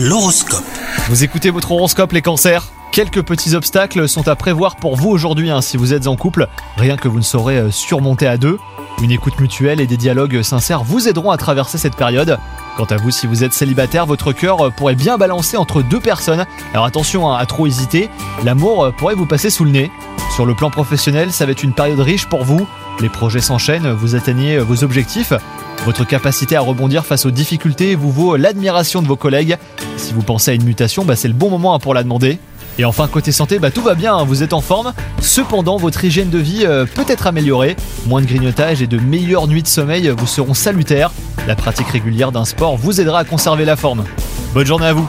L'horoscope. Vous écoutez votre horoscope les cancers? Quelques petits obstacles sont à prévoir pour vous aujourd'hui hein, si vous êtes en couple, rien que vous ne saurez euh, surmonter à deux. Une écoute mutuelle et des dialogues sincères vous aideront à traverser cette période. Quant à vous, si vous êtes célibataire, votre cœur euh, pourrait bien balancer entre deux personnes. Alors attention hein, à trop hésiter, l'amour euh, pourrait vous passer sous le nez. Sur le plan professionnel, ça va être une période riche pour vous. Les projets s'enchaînent, vous atteignez vos objectifs. Votre capacité à rebondir face aux difficultés vous vaut l'admiration de vos collègues. Si vous pensez à une mutation, bah, c'est le bon moment hein, pour la demander. Et enfin, côté santé, bah, tout va bien, hein, vous êtes en forme. Cependant, votre hygiène de vie euh, peut être améliorée. Moins de grignotage et de meilleures nuits de sommeil vous seront salutaires. La pratique régulière d'un sport vous aidera à conserver la forme. Bonne journée à vous